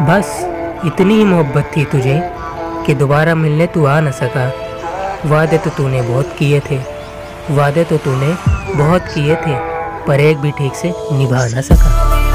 बस इतनी ही मोहब्बत थी तुझे कि दोबारा मिलने तू आ न सका। वादे तो तूने बहुत किए थे। वादे तो तूने बहुत किए थे, पर एक भी ठीक से निभा न सका।